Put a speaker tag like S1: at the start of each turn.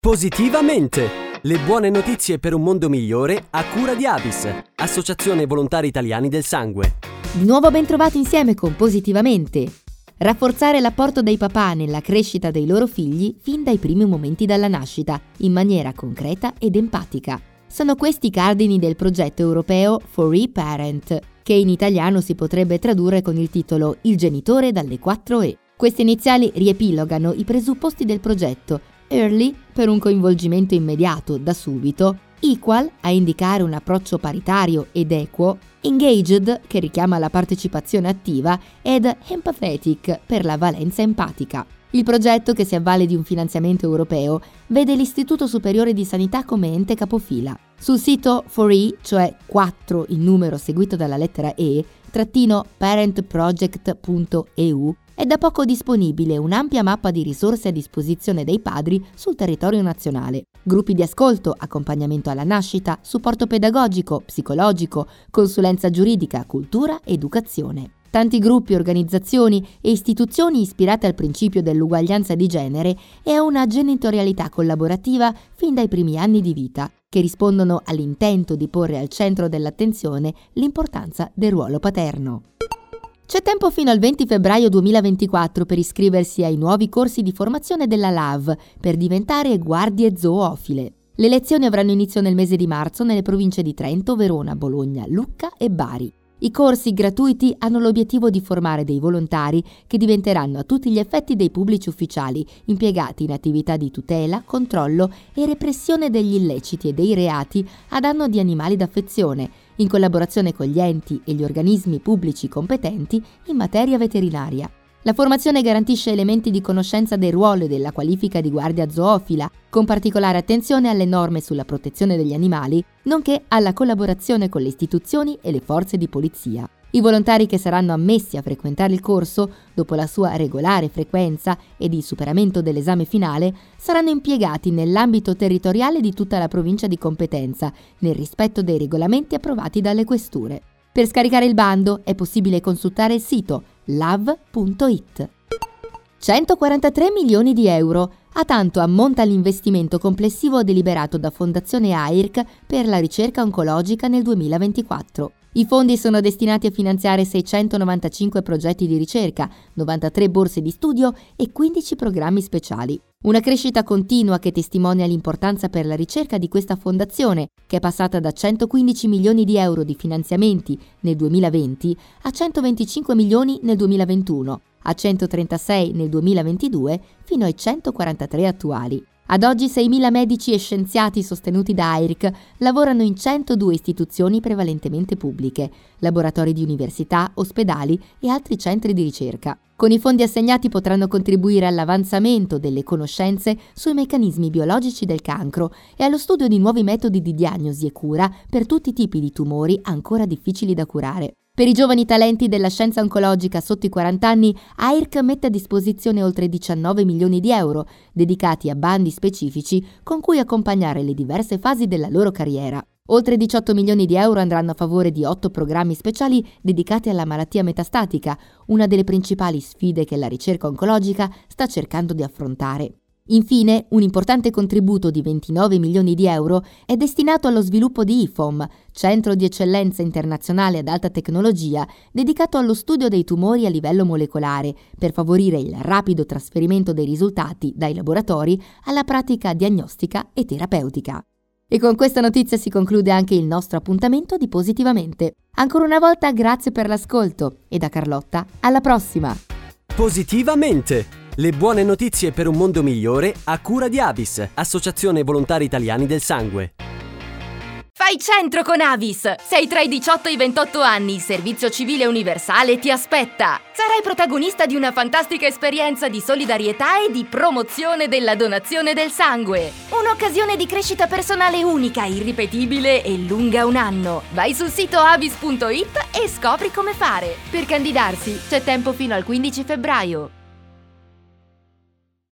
S1: Positivamente! Le buone notizie per un mondo migliore a cura di Avis, Associazione Volontari Italiani del Sangue.
S2: Di nuovo ben trovati insieme con Positivamente. Rafforzare l'apporto dei papà nella crescita dei loro figli fin dai primi momenti dalla nascita, in maniera concreta ed empatica. Sono questi i cardini del progetto europeo For E-Parent, che in italiano si potrebbe tradurre con il titolo Il genitore dalle 4 E. Queste iniziali riepilogano i presupposti del progetto Early per un coinvolgimento immediato da subito, Equal a indicare un approccio paritario ed equo, Engaged che richiama la partecipazione attiva ed Empathetic per la valenza empatica. Il progetto, che si avvale di un finanziamento europeo, vede l'Istituto Superiore di Sanità come ente capofila. Sul sito 4E, cioè 4 in numero seguito dalla lettera E, trattino parentproject.eu, da poco disponibile un'ampia mappa di risorse a disposizione dei padri sul territorio nazionale. Gruppi di ascolto, accompagnamento alla nascita, supporto pedagogico, psicologico, consulenza giuridica, cultura, educazione. Tanti gruppi, organizzazioni e istituzioni ispirate al principio dell'uguaglianza di genere e a una genitorialità collaborativa fin dai primi anni di vita, che rispondono all'intento di porre al centro dell'attenzione l'importanza del ruolo paterno. C'è tempo fino al 20 febbraio 2024 per iscriversi ai nuovi corsi di formazione della LAV per diventare guardie zoofile. Le lezioni avranno inizio nel mese di marzo nelle province di Trento, Verona, Bologna, Lucca e Bari. I corsi gratuiti hanno l'obiettivo di formare dei volontari che diventeranno a tutti gli effetti dei pubblici ufficiali impiegati in attività di tutela, controllo e repressione degli illeciti e dei reati a danno di animali d'affezione, in collaborazione con gli enti e gli organismi pubblici competenti in materia veterinaria. La formazione garantisce elementi di conoscenza del ruolo e della qualifica di guardia zoofila, con particolare attenzione alle norme sulla protezione degli animali, nonché alla collaborazione con le istituzioni e le forze di polizia. I volontari che saranno ammessi a frequentare il corso, dopo la sua regolare frequenza ed il superamento dell'esame finale, saranno impiegati nell'ambito territoriale di tutta la provincia di competenza, nel rispetto dei regolamenti approvati dalle questure. Per scaricare il bando è possibile consultare il sito lav.it. 143 milioni di euro. A tanto ammonta l'investimento complessivo deliberato da Fondazione AIRC per la ricerca oncologica nel 2024. I fondi sono destinati a finanziare 695 progetti di ricerca, 93 borse di studio e 15 programmi speciali. Una crescita continua che testimonia l'importanza per la ricerca di questa fondazione, che è passata da 115 milioni di euro di finanziamenti nel 2020 a 125 milioni nel 2021, a 136 nel 2022 fino ai 143 attuali. Ad oggi 6.000 medici e scienziati sostenuti da AIRC lavorano in 102 istituzioni prevalentemente pubbliche, laboratori di università, ospedali e altri centri di ricerca. Con i fondi assegnati potranno contribuire all'avanzamento delle conoscenze sui meccanismi biologici del cancro e allo studio di nuovi metodi di diagnosi e cura per tutti i tipi di tumori ancora difficili da curare. Per i giovani talenti della scienza oncologica sotto i 40 anni, AIRC mette a disposizione oltre 19 milioni di euro, dedicati a bandi specifici con cui accompagnare le diverse fasi della loro carriera. Oltre 18 milioni di euro andranno a favore di 8 programmi speciali dedicati alla malattia metastatica, una delle principali sfide che la ricerca oncologica sta cercando di affrontare. Infine, un importante contributo di 29 milioni di euro è destinato allo sviluppo di IFOM, centro di eccellenza internazionale ad alta tecnologia dedicato allo studio dei tumori a livello molecolare, per favorire il rapido trasferimento dei risultati dai laboratori alla pratica diagnostica e terapeutica. E con questa notizia si conclude anche il nostro appuntamento di Positivamente. Ancora una volta grazie per l'ascolto e da Carlotta alla prossima!
S1: Positivamente! Le buone notizie per un mondo migliore a cura di Avis, Associazione Volontari Italiani del Sangue.
S3: Fai centro con Avis! Sei tra i 18 e i 28 anni, il servizio civile universale ti aspetta! Sarai protagonista di una fantastica esperienza di solidarietà e di promozione della donazione del sangue. Un'occasione di crescita personale unica, irripetibile e lunga un anno. Vai sul sito avis.it e scopri come fare. Per candidarsi c'è tempo fino al 15 febbraio.